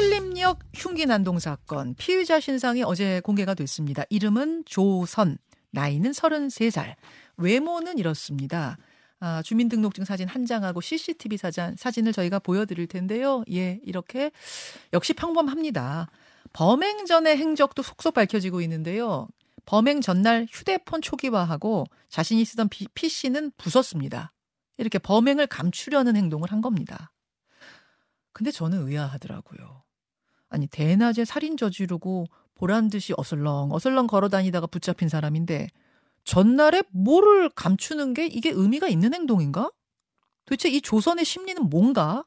신림역 흉기 난동 사건 피의자 신상이 어제 공개가 됐습니다. 이름은 조선, 나이는 33살, 외모는 이렇습니다. 아, 주민등록증 사진 한 장하고 CCTV 사진, 사진을 저희가 보여드릴 텐데요. 예, 이렇게 역시 평범합니다. 범행 전의 행적도 속속 밝혀지고 있는데요. 범행 전날 휴대폰 초기화하고 자신이 쓰던 PC는 부쉈습니다. 이렇게 범행을 감추려는 행동을 한 겁니다. 근데 저는 의아하더라고요. 아니, 대낮에 살인 저지르고 보란 듯이 어슬렁, 어슬렁 걸어 다니다가 붙잡힌 사람인데 전날에 뭐를 감추는 게 이게 의미가 있는 행동인가? 도대체 이 조선의 심리는 뭔가?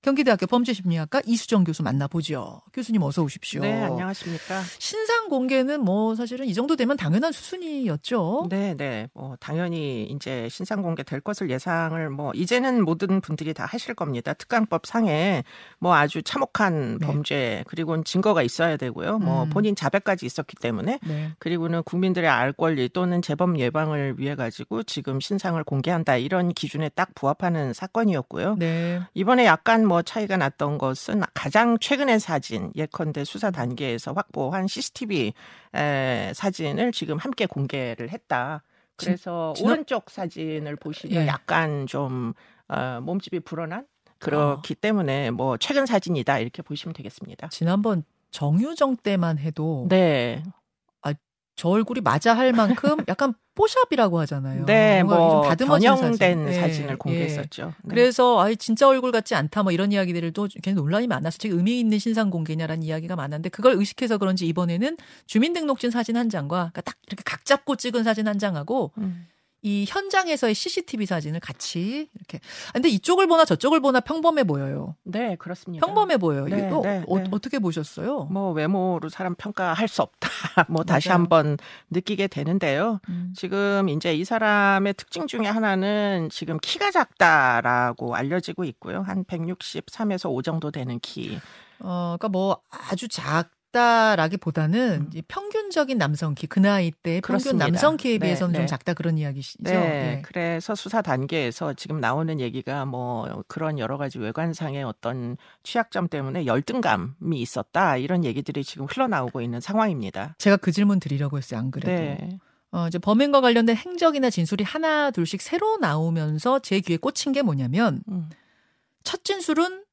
경기대학교 범죄심리학과 이수정 교수 만나보죠. 교수님 어서 오십시오. 네, 안녕하십니까. 신상 공개는 뭐 사실은 이 정도 되면 당연한 수순이었죠. 네, 네. 뭐 당연히 이제 신상 공개 될 것을 예상을 뭐 이제는 모든 분들이 다 하실 겁니다. 특강법 상에 뭐 아주 참혹한 네. 범죄 그리고는 증거가 있어야 되고요. 뭐 음. 본인 자백까지 있었기 때문에 네. 그리고는 국민들의 알 권리 또는 재범 예방을 위해 가지고 지금 신상을 공개한다 이런 기준에 딱 부합하는 사건이었고요. 네. 이번에 약간 뭐 차이가 났던 것은 가장 최근의 사진 예컨대 수사 단계에서 확보한 CCTV 에, 사진을 지금 함께 공개를 했다. 그래서 진, 오른쪽 사진을 보시면 예. 약간 좀 어, 몸집이 불어난 그렇기 어. 때문에 뭐 최근 사진이다 이렇게 보시면 되겠습니다. 지난번 정유정 때만 해도 네. 저 얼굴이 맞아 할 만큼 약간 뽀샵이라고 하잖아요. 네, 뭐 변형된 사진. 네, 사진을 예. 공개했었죠. 네. 그래서 아이 진짜 얼굴 같지 않다 뭐 이런 이야기들도 굉장히 논란이 많았어. 요 의미 있는 신상 공개냐라는 이야기가 많았는데 그걸 의식해서 그런지 이번에는 주민등록증 사진 한 장과 그러니까 딱 이렇게 각 잡고 찍은 사진 한 장하고 음. 이 현장에서의 CCTV 사진을 같이 이렇게. 근데 이쪽을 보나 저쪽을 보나 평범해 보여요. 네, 그렇습니다. 평범해 보여요. 네, 어, 네, 어, 네. 어떻게 보셨어요? 뭐 외모로 사람 평가할 수 없다. 뭐 다시 한번 느끼게 되는데요. 음. 지금 이제 이 사람의 특징 중에 하나는 지금 키가 작다라고 알려지고 있고요. 한 163에서 5 정도 되는 키. 어, 그러니까 뭐 아주 작 작다라기보다는 음. 평균적인 남성 키, 그 나이 때 평균 남성 키에 네, 비해서는 네, 좀 작다 그런 이야기시죠. 네. 네. 그래서 수사 단계에서 지금 나오는 얘기가 뭐 그런 여러 가지 외관상의 어떤 취약점 때문에 열등감이 있었다 이런 얘기들이 지금 흘러나오고 있는 상황입니다. 제가 그 질문 드리려고 했어요. 안 그래도. 네. 어, 이제 범행과 관련된 행적이나 진술이 하나 둘씩 새로 나오면서 제 귀에 꽂힌 게 뭐냐면 음. 첫 진술은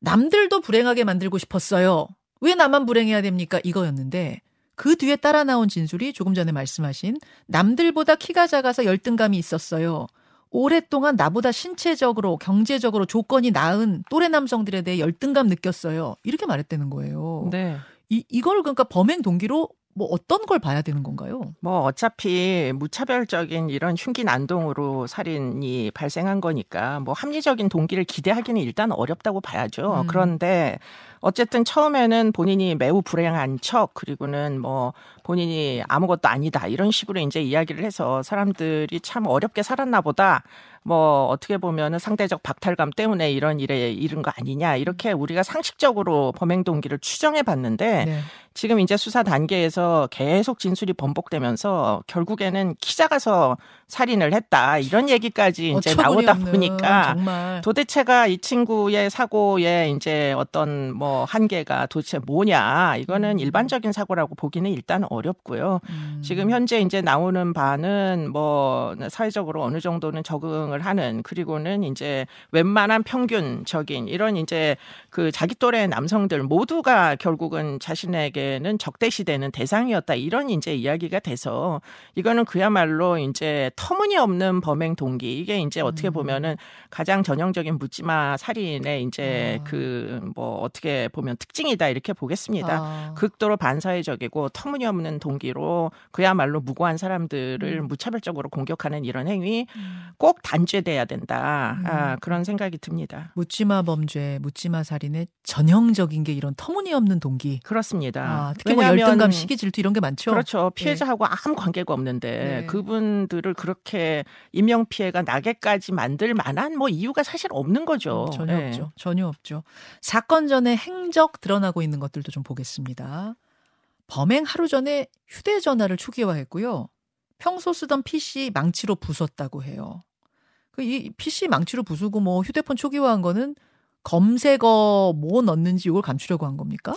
남들도 불행하게 만들고 싶었어요. 왜 나만 불행해야 됩니까? 이거였는데 그 뒤에 따라 나온 진술이 조금 전에 말씀하신 남들보다 키가 작아서 열등감이 있었어요. 오랫동안 나보다 신체적으로 경제적으로 조건이 나은 또래 남성들에 대해 열등감 느꼈어요. 이렇게 말했다는 거예요. 네. 이 이걸 그러니까 범행 동기로 뭐 어떤 걸 봐야 되는 건가요? 뭐 어차피 무차별적인 이런 흉기 난동으로 살인이 발생한 거니까 뭐 합리적인 동기를 기대하기는 일단 어렵다고 봐야죠. 음. 그런데 어쨌든 처음에는 본인이 매우 불행한 척 그리고는 뭐 본인이 아무것도 아니다 이런 식으로 이제 이야기를 해서 사람들이 참 어렵게 살았나 보다 뭐 어떻게 보면은 상대적 박탈감 때문에 이런 일에 이른 거 아니냐 이렇게 우리가 상식적으로 범행 동기를 추정해 봤는데 네. 지금 이제 수사 단계에서 계속 진술이 번복되면서 결국에는 키 작아서 살인을 했다 이런 얘기까지 이제 나오다 보니까 정말. 도대체가 이 친구의 사고에 이제 어떤 뭐 한계가 도대체 뭐냐 이거는 음. 일반적인 사고라고 보기는 일단 어렵고요. 음. 지금 현재 이제 나오는 바는 뭐 사회적으로 어느 정도는 적응을 하는 그리고는 이제 웬만한 평균적인 이런 이제 그 자기 또래 남성들 모두가 결국은 자신에게는 적대시되는 대상이었다 이런 이제 이야기가 돼서 이거는 그야말로 이제 터무니없는 범행 동기 이게 이제 어떻게 음. 보면은 가장 전형적인 묻지마 살인의 이제 아. 그뭐 어떻게 보면 특징이다 이렇게 보겠습니다. 아. 극도로 반사회적이고 터무니없는 동기로 그야말로 무고한 사람들을 음. 무차별적으로 공격하는 이런 행위 음. 꼭 단죄돼야 된다. 음. 아, 그런 생각이 듭니다. 묻지마 범죄, 묻지마 살인의 전형적인 게 이런 터무니없는 동기. 그렇습니다. 아, 특히 뭐 열등감, 시기 질투 이런 게 많죠. 그렇죠. 피해자하고 네. 아무 관계가 없는데 네. 그분들을 그렇게 인명 피해가 나게까지 만들 만한 뭐 이유가 사실 없는 거죠. 음, 전혀 네. 없죠. 전혀 없죠. 사건 전에 행적 드러나고 있는 것들도 좀 보겠습니다. 범행 하루 전에 휴대전화를 초기화했고요. 평소 쓰던 PC 망치로 부쉈다고 해요. 그이 PC 망치로 부수고 뭐 휴대폰 초기화한 거는 검색어 뭐 넣는지 이걸 감추려고 한 겁니까?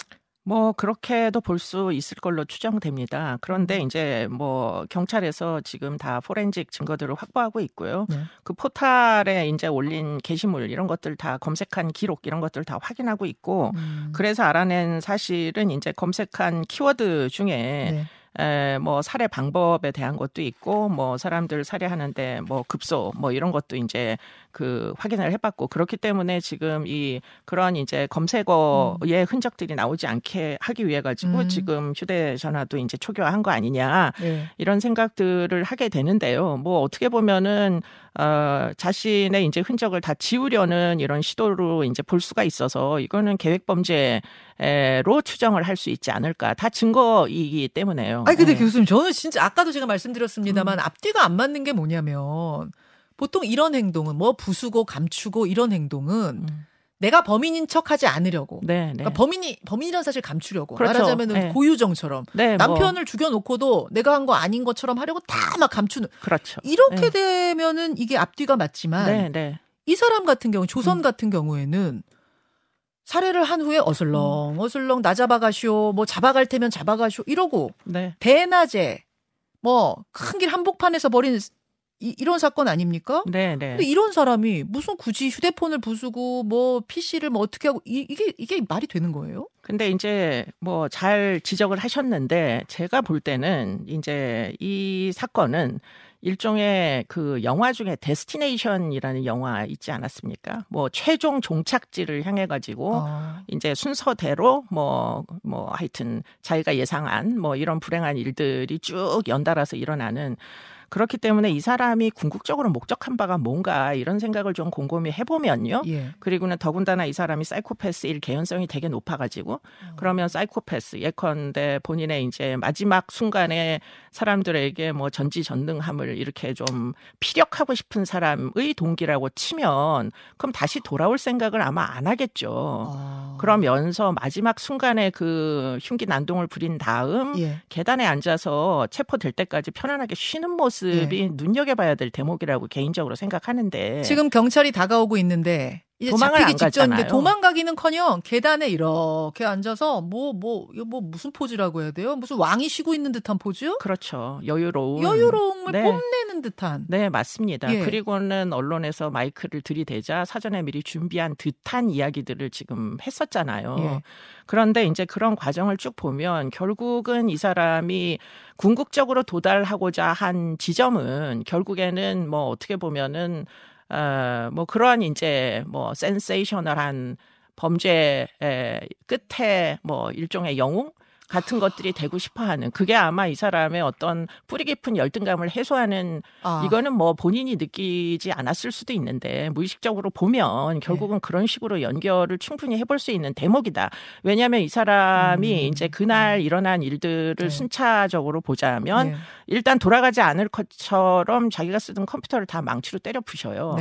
뭐 그렇게도 볼 수 있을 걸로 추정됩니다. 그런데 음. 이제 뭐 경찰에서 지금 다 포렌식 증거들을 확보하고 있고요. 네. 그 포탈에 이제 올린 게시물 이런 것들 다 검색한 기록 이런 것들 다 확인하고 있고 음. 그래서 알아낸 사실은 이제 검색한 키워드 중에 네. 에, 뭐 살해 방법에 대한 것도 있고 뭐 사람들 살해하는데 뭐 급소 뭐 이런 것도 이제 그 확인을 해봤고 그렇기 때문에 지금 이 그런 이제 검색어의 흔적들이 나오지 않게 하기 위해 가지고 음. 지금 휴대전화도 이제 초기화한 거 아니냐 네. 이런 생각들을 하게 되는데요. 뭐 어떻게 보면은 어 자신의 이제 흔적을 다 지우려는 이런 시도로 이제 볼 수가 있어서 이거는 계획 범죄로 추정을 할 수 있지 않을까. 다 증거이기 때문에요. 아니 근데 네. 교수님 저는 진짜 아까도 제가 말씀드렸습니다만 앞뒤가 안 맞는 게 뭐냐면 보통 이런 행동은 뭐 부수고 감추고 이런 행동은 음. 내가 범인인 척하지 않으려고. 네, 네. 그러니까 범인이 범인이라는 사실 감추려고 그렇죠. 말하자면은 네. 고유정처럼 네, 뭐, 남편을 죽여놓고도 내가 한 거 아닌 것처럼 하려고 다 막 감추는 그렇죠. 이렇게 네. 되면은 이게 앞뒤가 맞지만 네, 네. 이 사람 같은 경우 조선 음. 같은 경우에는 살해를 한 후에 어슬렁 음. 어슬렁 나 잡아가시오 뭐 잡아갈 테면 잡아가시오 이러고 네. 대낮에 뭐 큰 길 한복판에서 벌인 이, 이런 사건 아닙니까? 네, 네. 근데 이런 사람이 무슨 굳이 휴대폰을 부수고 뭐 PC를 뭐 어떻게 하고 이, 이게 이게 말이 되는 거예요? 근데 이제 뭐 잘 지적을 하셨는데 제가 볼 때는 이제 이 사건은 일종의 그 영화 중에 데스티네이션이라는 영화 있지 않았습니까? 뭐 최종 종착지를 향해 가지고 아, 이제 순서대로 뭐, 뭐 하여튼 자기가 예상한 뭐 이런 불행한 일들이 쭉 연달아서 일어나는 그렇기 때문에 이 사람이 궁극적으로 목적한 바가 뭔가 이런 생각을 좀 곰곰이 해보면요. 예. 그리고는 더군다나 이 사람이 사이코패스 일 개연성이 되게 높아가지고 그러면 사이코패스 예컨대 본인의 이제 마지막 순간에 사람들에게 뭐 전지전능함을 이렇게 좀 피력하고 싶은 사람의 동기라고 치면 그럼 다시 돌아올 생각을 아마 안 하겠죠. 아. 그러면서 마지막 순간에 그 흉기 난동을 부린 다음 예. 계단에 앉아서 체포될 때까지 편안하게 쉬는 모습 이 눈여겨봐야 될 대목이라고 개인적으로 생각하는데. 지금 경찰이 다가오고 있는데 이제 도망을 잡히기 안 직전인데. 도망가기는커녕 계단에 이렇게 앉아서 뭐뭐 이거 뭐 무슨 포즈라고 해야 돼요? 무슨 왕이 쉬고 있는 듯한 포즈? 그렇죠 여유로운 여유로움을 네. 뽐내는 듯한. 네, 맞습니다. 예. 그리고는 언론에서 마이크를 들이대자 사전에 미리 준비한 듯한 이야기들을 지금 했었잖아요. 예. 그런데 이제 그런 과정을 쭉 보면 결국은 이 사람이 궁극적으로 도달하고자 한 지점은 결국에는 뭐 어떻게 보면은 어뭐 그러한 이제 뭐 센세이셔널한 범죄의 끝에 뭐 일종의 영웅 같은 것들이 되고 싶어하는 그게 아마 이 사람의 어떤 뿌리 깊은 열등감을 해소하는 아, 이거는 뭐 본인이 느끼지 않았을 수도 있는데 무의식적으로 보면 결국은 그런 식으로 연결을 충분히 해볼 수 있는 대목이다. 왜냐하면 이 사람이 음. 이제 그날 일어난 일들을 네. 순차적으로 보자면 네. 일단 돌아가지 않을 것처럼 자기가 쓰던 컴퓨터를 다 망치로 때려 부셔요.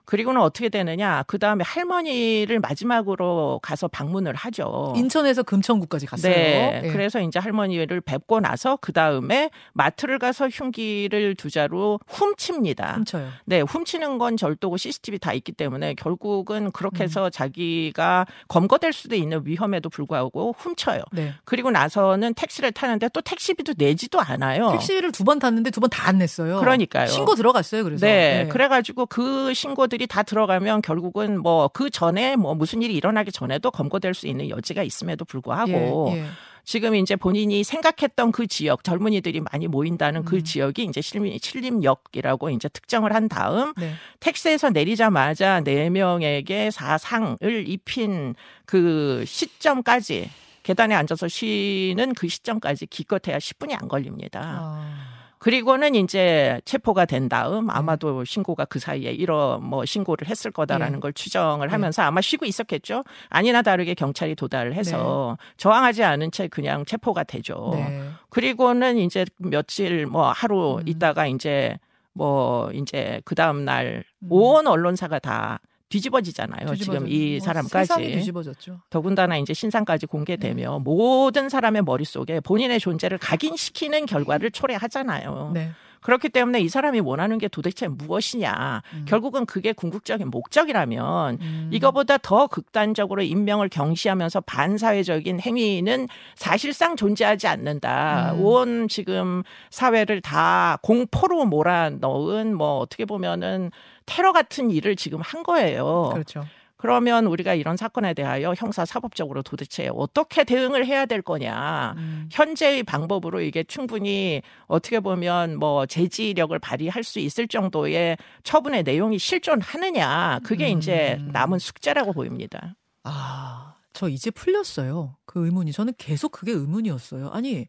네. 그리고는 어떻게 되느냐? 그 다음에 할머니를 마지막으로 가서 방문을 하죠. 인천에서 금천구까지 갔어요. 네. 예. 그래서 이제 할머니를 뵙고 나서 그 다음에 마트를 가서 흉기를 두 자루 훔칩니다. 훔쳐요. 네, 훔치는 건 절도고 CCTV 다 있기 때문에 결국은 음. 그렇게 해서 자기가 검거될 수도 있는 위험에도 불구하고 훔쳐요. 네. 그리고 나서는 택시를 타는데 또 택시비도 내지도 않아요. 택시를 두 번 탔는데 두 번 다 안 냈어요. 그러니까요. 신고 들어갔어요. 그래서. 네, 네. 그래가지고 그 신고 들이 다 들어가면 결국은 뭐 그 전에 뭐 무슨 일이 일어나기 전에도 검거될 수 있는 여지가 있음에도 불구하고 예, 예. 지금 이제 본인이 생각했던 그 지역 젊은이들이 많이 모인다는 그 음. 지역이 이제 신림, 신림역이라고 이제 특정을 한 다음 네. 택시에서 내리자마자 네 명에게 사상을 입힌 그 시점까지 계단에 앉아서 쉬는 그 시점까지 기껏해야 10분이 안 걸립니다. 아. 그리고는 이제 체포가 된 다음 아마도 신고가 그 사이에 이런 뭐 신고를 했을 거다라는 예. 걸 추정을 예. 하면서 아마 쉬고 있었겠죠. 아니나 다르게 경찰이 도달을 해서 저항하지 않은 채 그냥 체포가 되죠. 네. 그리고는 이제 며칠 뭐 하루 음. 있다가 이제 뭐 이제 그 다음 날 음. 온 언론사가 다 뒤집어지잖아요. 지금 뒤집어져- 이뭐 사람까지. 뒤집어졌죠. 더군다나 이제 신상까지 공개되며 모든 사람의 머릿속에 본인의 존재를 각인시키는 결과를 초래하잖아요. 네. 그렇기 때문에 이 사람이 원하는 게 도대체 무엇이냐. 음. 결국은 그게 궁극적인 목적이라면 음. 이거보다 더 극단적으로 인명을 경시하면서 반사회적인 행위는 사실상 존재하지 않는다. 음. 온 지금 사회를 다 공포로 몰아넣은 뭐 어떻게 보면은 테러 같은 일을 지금 한 거예요. 그렇죠. 그러면 우리가 이런 사건에 대하여 형사 사법적으로 도대체 어떻게 대응을 해야 될 거냐. 음. 현재의 방법으로 이게 충분히 어떻게 보면 뭐 제지력을 발휘할 수 있을 정도의 처분의 내용이 실존하느냐. 그게 음. 이제 남은 숙제라고 보입니다. 아, 저 이제 풀렸어요. 그 의문이. 저는 계속 그게 의문이었어요. 아니,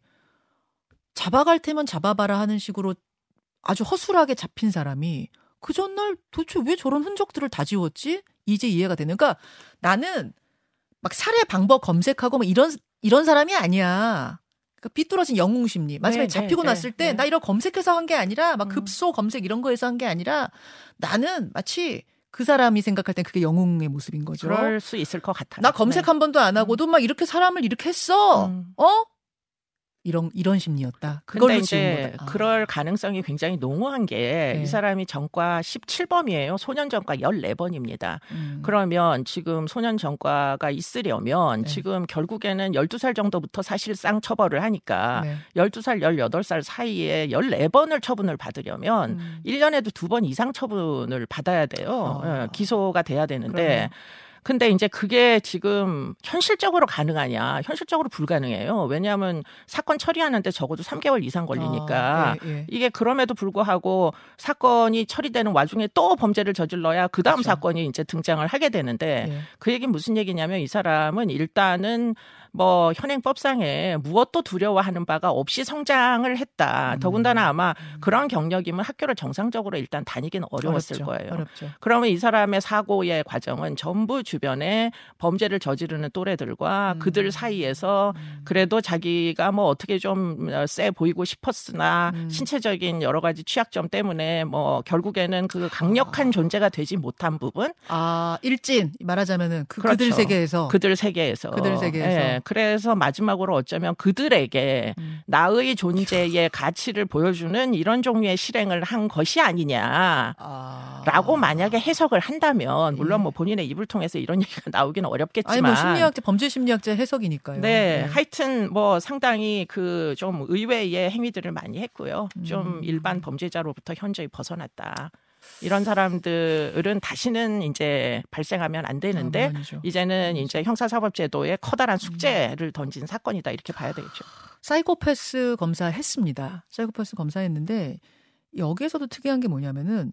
잡아갈 테면 잡아봐라 하는 식으로 아주 허술하게 잡힌 사람이 그 전날 도대체 왜 저런 흔적들을 다 지웠지? 이제 이해가 되는. 그러니까 나는 막 살해 방법 검색하고 뭐 이런 이런 사람이 아니야. 그러니까 비뚤어진 영웅 심리. 마지막에 네, 잡히고 네, 났을 때 네. 나 이런 검색해서 한 게 아니라 막 음. 급소 검색 이런 거에서 한 게 아니라 나는 마치 그 사람이 생각할 땐 그게 영웅의 모습인 거죠. 그럴 수 있을 것 같아요. 나 검색 한 번도 안 하고도 막 이렇게 사람을 이렇게 했어. 음. 어? 이런 이런 심리였다. 그걸로 이제 거다. 아. 그럴 가능성이 굉장히 농후한 게이 네. 사람이 전과 17범이에요. 소년 전과 14번입니다. 음. 그러면 지금 소년 전과가 있으려면 네. 지금 결국에는 12살 정도부터 사실상 처벌을 하니까 네. 12살, 18살 사이에 14번을 처분을 받으려면 음. 1년에도 두 번 이상 처분을 받아야 돼요. 아. 예, 기소가 돼야 되는데 그러네요. 근데 이제 그게 지금 현실적으로 가능하냐? 현실적으로 불가능해요. 왜냐하면 사건 처리하는데 적어도 3개월 이상 걸리니까. 아, 예, 예. 이게 그럼에도 불구하고 사건이 처리되는 와중에 또 범죄를 저질러야 그 다음 그렇죠. 사건이 이제 등장을 하게 되는데 예. 그 얘기는 무슨 얘기냐면 이 사람은 일단은 뭐 현행법상에 무엇도 두려워하는 바가 없이 성장을 했다. 음. 더군다나 아마 그런 경력이면 학교를 정상적으로 일단 다니기는 어려웠을 어렵죠. 거예요. 어렵죠. 그러면 이 사람의 사고의 과정은 전부 주변에 범죄를 저지르는 또래들과 음. 그들 사이에서 그래도 자기가 뭐 어떻게 좀세 보이고 싶었으나 음. 신체적인 여러 가지 취약점 때문에 뭐 결국에는 그 강력한 아. 존재가 되지 못한 부분 아 일진 말하자면은 그, 그렇죠. 그들 세계에서 그들 세계에서 그들 세계에서. 예, 그래서 마지막으로 어쩌면 그들에게 음. 나의 존재의 가치를 보여주는 이런 종류의 실행을 한 것이 아니냐. 아. 라고 만약에 해석을 한다면 물론 예. 뭐 본인의 입을 통해서 이런 얘기가 나오기는 어렵겠지만 아니 뭐 심리학자 범죄 심리학자 해석이니까요. 네, 네. 하여튼 뭐 상당히 그 좀 의외의 행위들을 많이 했고요. 좀 음. 일반 범죄자로부터 현저히 벗어났다. 이런 사람들은 다시는 이제 발생하면 안 되는데 아. 이제는 이제 형사사법제도에 커다란 숙제를 던진 사건이다 이렇게 봐야 되겠죠. 사이코패스 검사했습니다. 사이코패스 검사했는데 여기에서도 특이한 게 뭐냐면은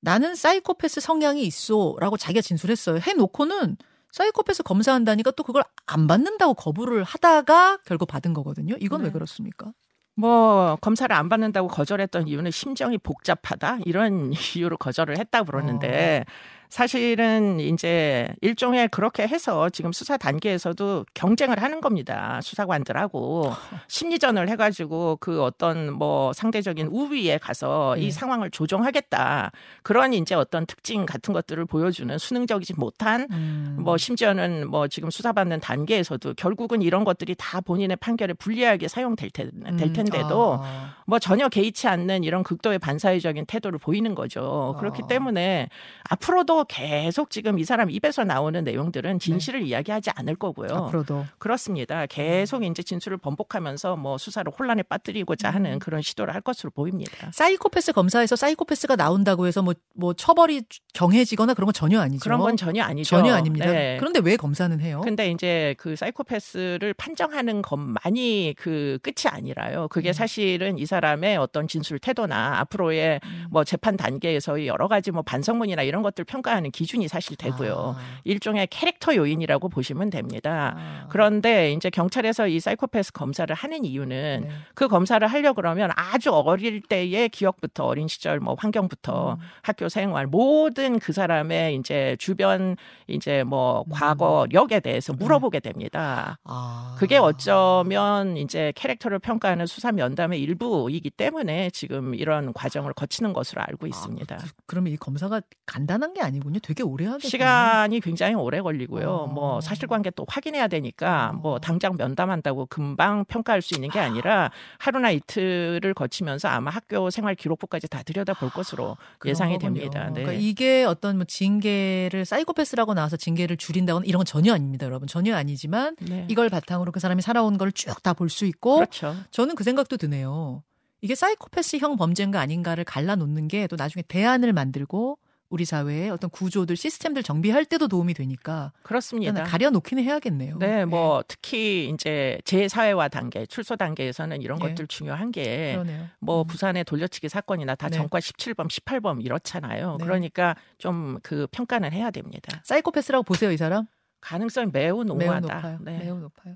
나는 사이코패스 성향이 있어라고 자기가 진술했어요. 해놓고는 사이코패스 검사한다니까 또 그걸 안 받는다고 거부를 하다가 결국 받은 거거든요. 이건 네. 왜 그렇습니까? 뭐 검사를 안 받는다고 거절했던 이유는 심정이 복잡하다? 이런 이유로 거절을 했다 그러는데 사실은 이제 일종의 그렇게 해서 지금 수사 단계에서도 경쟁을 하는 겁니다 수사관들하고 심리전을 해가지고 그 어떤 뭐 상대적인 우위에 가서 네. 이 상황을 조정하겠다 그런 이제 어떤 특징 같은 것들을 보여주는 수능적이지 못한 음. 뭐 심지어는 뭐 지금 수사받는 단계에서도 결국은 이런 것들이 다 본인의 판결에 불리하게 사용될 테, 될 음, 텐데도 아. 뭐 전혀 개의치 않는 이런 극도의 반사회적인 태도를 보이는 거죠. 그렇기 아. 때문에 앞으로도 계속 지금 이 사람 입에서 나오는 내용들은 진실을 이야기하지 않을 거고요. 네. 앞으로도 그렇습니다. 계속 이제 진술을 번복하면서 뭐 수사를 혼란에 빠뜨리고자 음. 하는 그런 시도를 할 것으로 보입니다. 사이코패스 검사에서 사이코패스가 나온다고 해서 뭐, 뭐 처벌이 정해지거나 그런 건 전혀 아니죠. 그런 건 전혀 아니죠. 전혀 아닙니다. 네. 그런데 왜 검사는 해요? 근데 이제 그 사이코패스를 판정하는 것만이 그 끝이 아니라요. 그게 음. 사실은 이 사람의 어떤 진술 태도나 앞으로의 음. 뭐 재판 단계에서의 여러 가지 뭐 반성문이나 이런 것들 평가 하는 기준이 사실 되고요. 아. 일종의 캐릭터 요인이라고 보시면 됩니다. 아. 그런데 이제 경찰에서 이 사이코패스 검사를 하는 이유는 네. 그 검사를 하려 그러면 아주 어릴 때의 기억부터 어린 시절 뭐 환경부터 음. 학교 생활 모든 그 사람의 이제 주변 이제 뭐 음. 과거력에 대해서 물어보게 됩니다. 아. 그게 어쩌면 이제 캐릭터를 평가하는 수사 면담의 일부이기 때문에 지금 이런 과정을 거치는 것으로 알고 있습니다. 그, 그러면 이 검사가 간단한 게 아니 군요. 되게 오래 하겠군요. 시간이 굉장히 오래 걸리고요. 어. 뭐 사실관계 또 확인해야 되니까 어. 뭐 당장 면담한다고 금방 평가할 수 있는 게 아니라 하루나 이틀을 거치면서 아마 학교 생활 기록부까지 다 들여다 볼 것으로 예상이 거군요. 됩니다. 네. 그러니까 이게 어떤 뭐 징계를 사이코패스라고 나와서 징계를 줄인다거나 이런 건 전혀 아닙니다, 여러분. 전혀 아니지만 네. 이걸 바탕으로 그 사람이 살아온 걸 쭉 다 볼 수 있고 그렇죠. 저는 그 생각도 드네요. 이게 사이코패스형 범죄인가 아닌가를 갈라놓는 게 또 나중에 대안을 만들고 우리 사회의 어떤 구조들, 시스템들 정비할 때도 도움이 되니까 그렇습니다. 가려놓기는 해야겠네요. 네, 뭐 특히 이제 제 사회화 단계, 출소 단계에서는 이런 예. 것들 중요한 게 그러네요. 뭐 음. 부산의 돌려치기 사건이나 다 네. 전과 17범, 18범 이렇잖아요. 네. 그러니까 좀 그 평가는 해야 됩니다. 사이코패스라고 보세요, 이 사람? 가능성이 매우. 높아요. 네. 매우 높아요.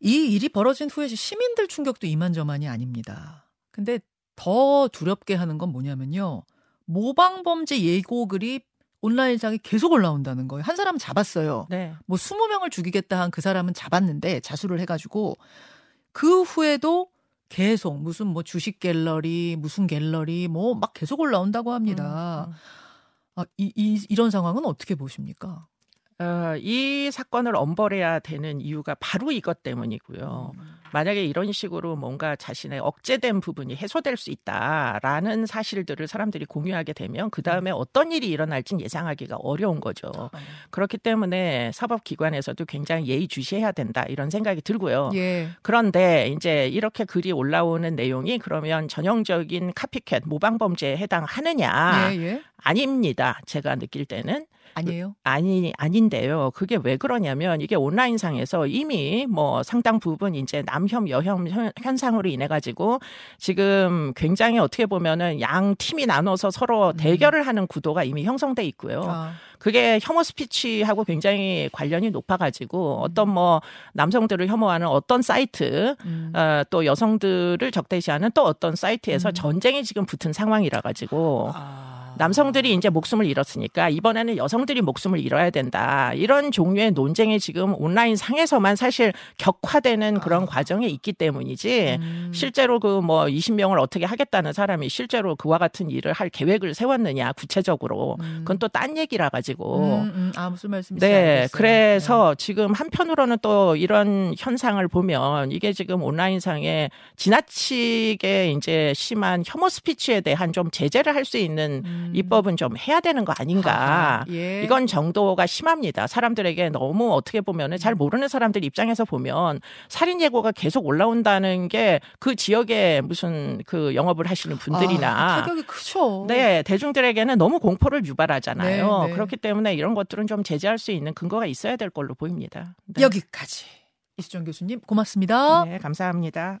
이 일이 벌어진 후에 시민들 충격도 이만저만이 아닙니다. 근데 더 두렵게 하는 건 뭐냐면요. 모방범죄 예고글이 온라인상에 계속 올라온다는 거예요. 한 사람 잡았어요. 네. 뭐 20명을 죽이겠다 한 그 사람은 잡았는데 자수를 해가지고 그 후에도 계속 무슨 뭐 주식 갤러리, 무슨 갤러리 뭐 막 계속 올라온다고 합니다. 음, 음. 아, 이, 이, 이런 상황은 어떻게 보십니까? 어, 이 사건을 엄벌해야 되는 이유가 바로 이것 때문이고요. 만약에 이런 식으로 뭔가 자신의 억제된 부분이 해소될 수 있다라는 사실들을 사람들이 공유하게 되면 그 다음에 어떤 일이 일어날진 예상하기가 어려운 거죠. 그렇기 때문에 사법기관에서도 굉장히 예의주시해야 된다 이런 생각이 들고요. 예. 그런데 이제 이렇게 글이 올라오는 내용이 그러면 전형적인 카피캣 모방범죄에 해당하느냐? 예, 예. 아닙니다. 제가 느낄 때는 아니에요. 아니 아닌데요. 그게 왜 그러냐면 이게 온라인상에서 이미 뭐 상당 부분 이제 남혐 여혐 현- 현상으로 인해 가지고 지금 굉장히 어떻게 보면은 양 팀이 나눠서 서로 음. 대결을 하는 구도가 이미 형성돼 있고요. 아, 그게 혐오 스피치하고 굉장히 관련이 높아 가지고 음. 어떤 뭐 남성들을 혐오하는 어떤 사이트 음. 어, 또 여성들을 적대시하는 또 어떤 사이트에서 음. 전쟁이 지금 붙은 상황이라 가지고 아. 남성들이 이제 목숨을 잃었으니까 이번에는 여성들이 목숨을 잃어야 된다. 이런 종류의 논쟁이 지금 온라인 상에서만 사실 격화되는 그런 아. 과정에 있기 때문이지 음. 실제로 그 뭐 20명을 어떻게 하겠다는 사람이 실제로 그와 같은 일을 할 계획을 세웠느냐 구체적으로 음. 그건 또 딴 얘기라 가지고 음, 음. 아 무슨 말씀이신지 네, 알겠어요. 그래서 지금 한편으로는 또 이런 현상을 보면 이게 지금 온라인 상에 지나치게 이제 심한 혐오 스피치에 대한 좀 제재를 할 수 있는 음. 입법은 좀 해야 되는 거 아닌가. 예. 이건 정도가 심합니다. 사람들에게 너무 어떻게 보면은 잘 모르는 사람들 입장에서 보면 살인 예고가 계속 올라온다는 게 그 지역에 무슨 그 영업을 하시는 분들이나 아, 타격이 크죠. 네, 대중들에게는 너무 공포를 유발하잖아요. 네, 네. 그렇기 때문에 이런 것들은 좀 제재할 수 있는 근거가 있어야 될 걸로 보입니다. 네. 여기까지 이수정 교수님 고맙습니다. 네, 감사합니다.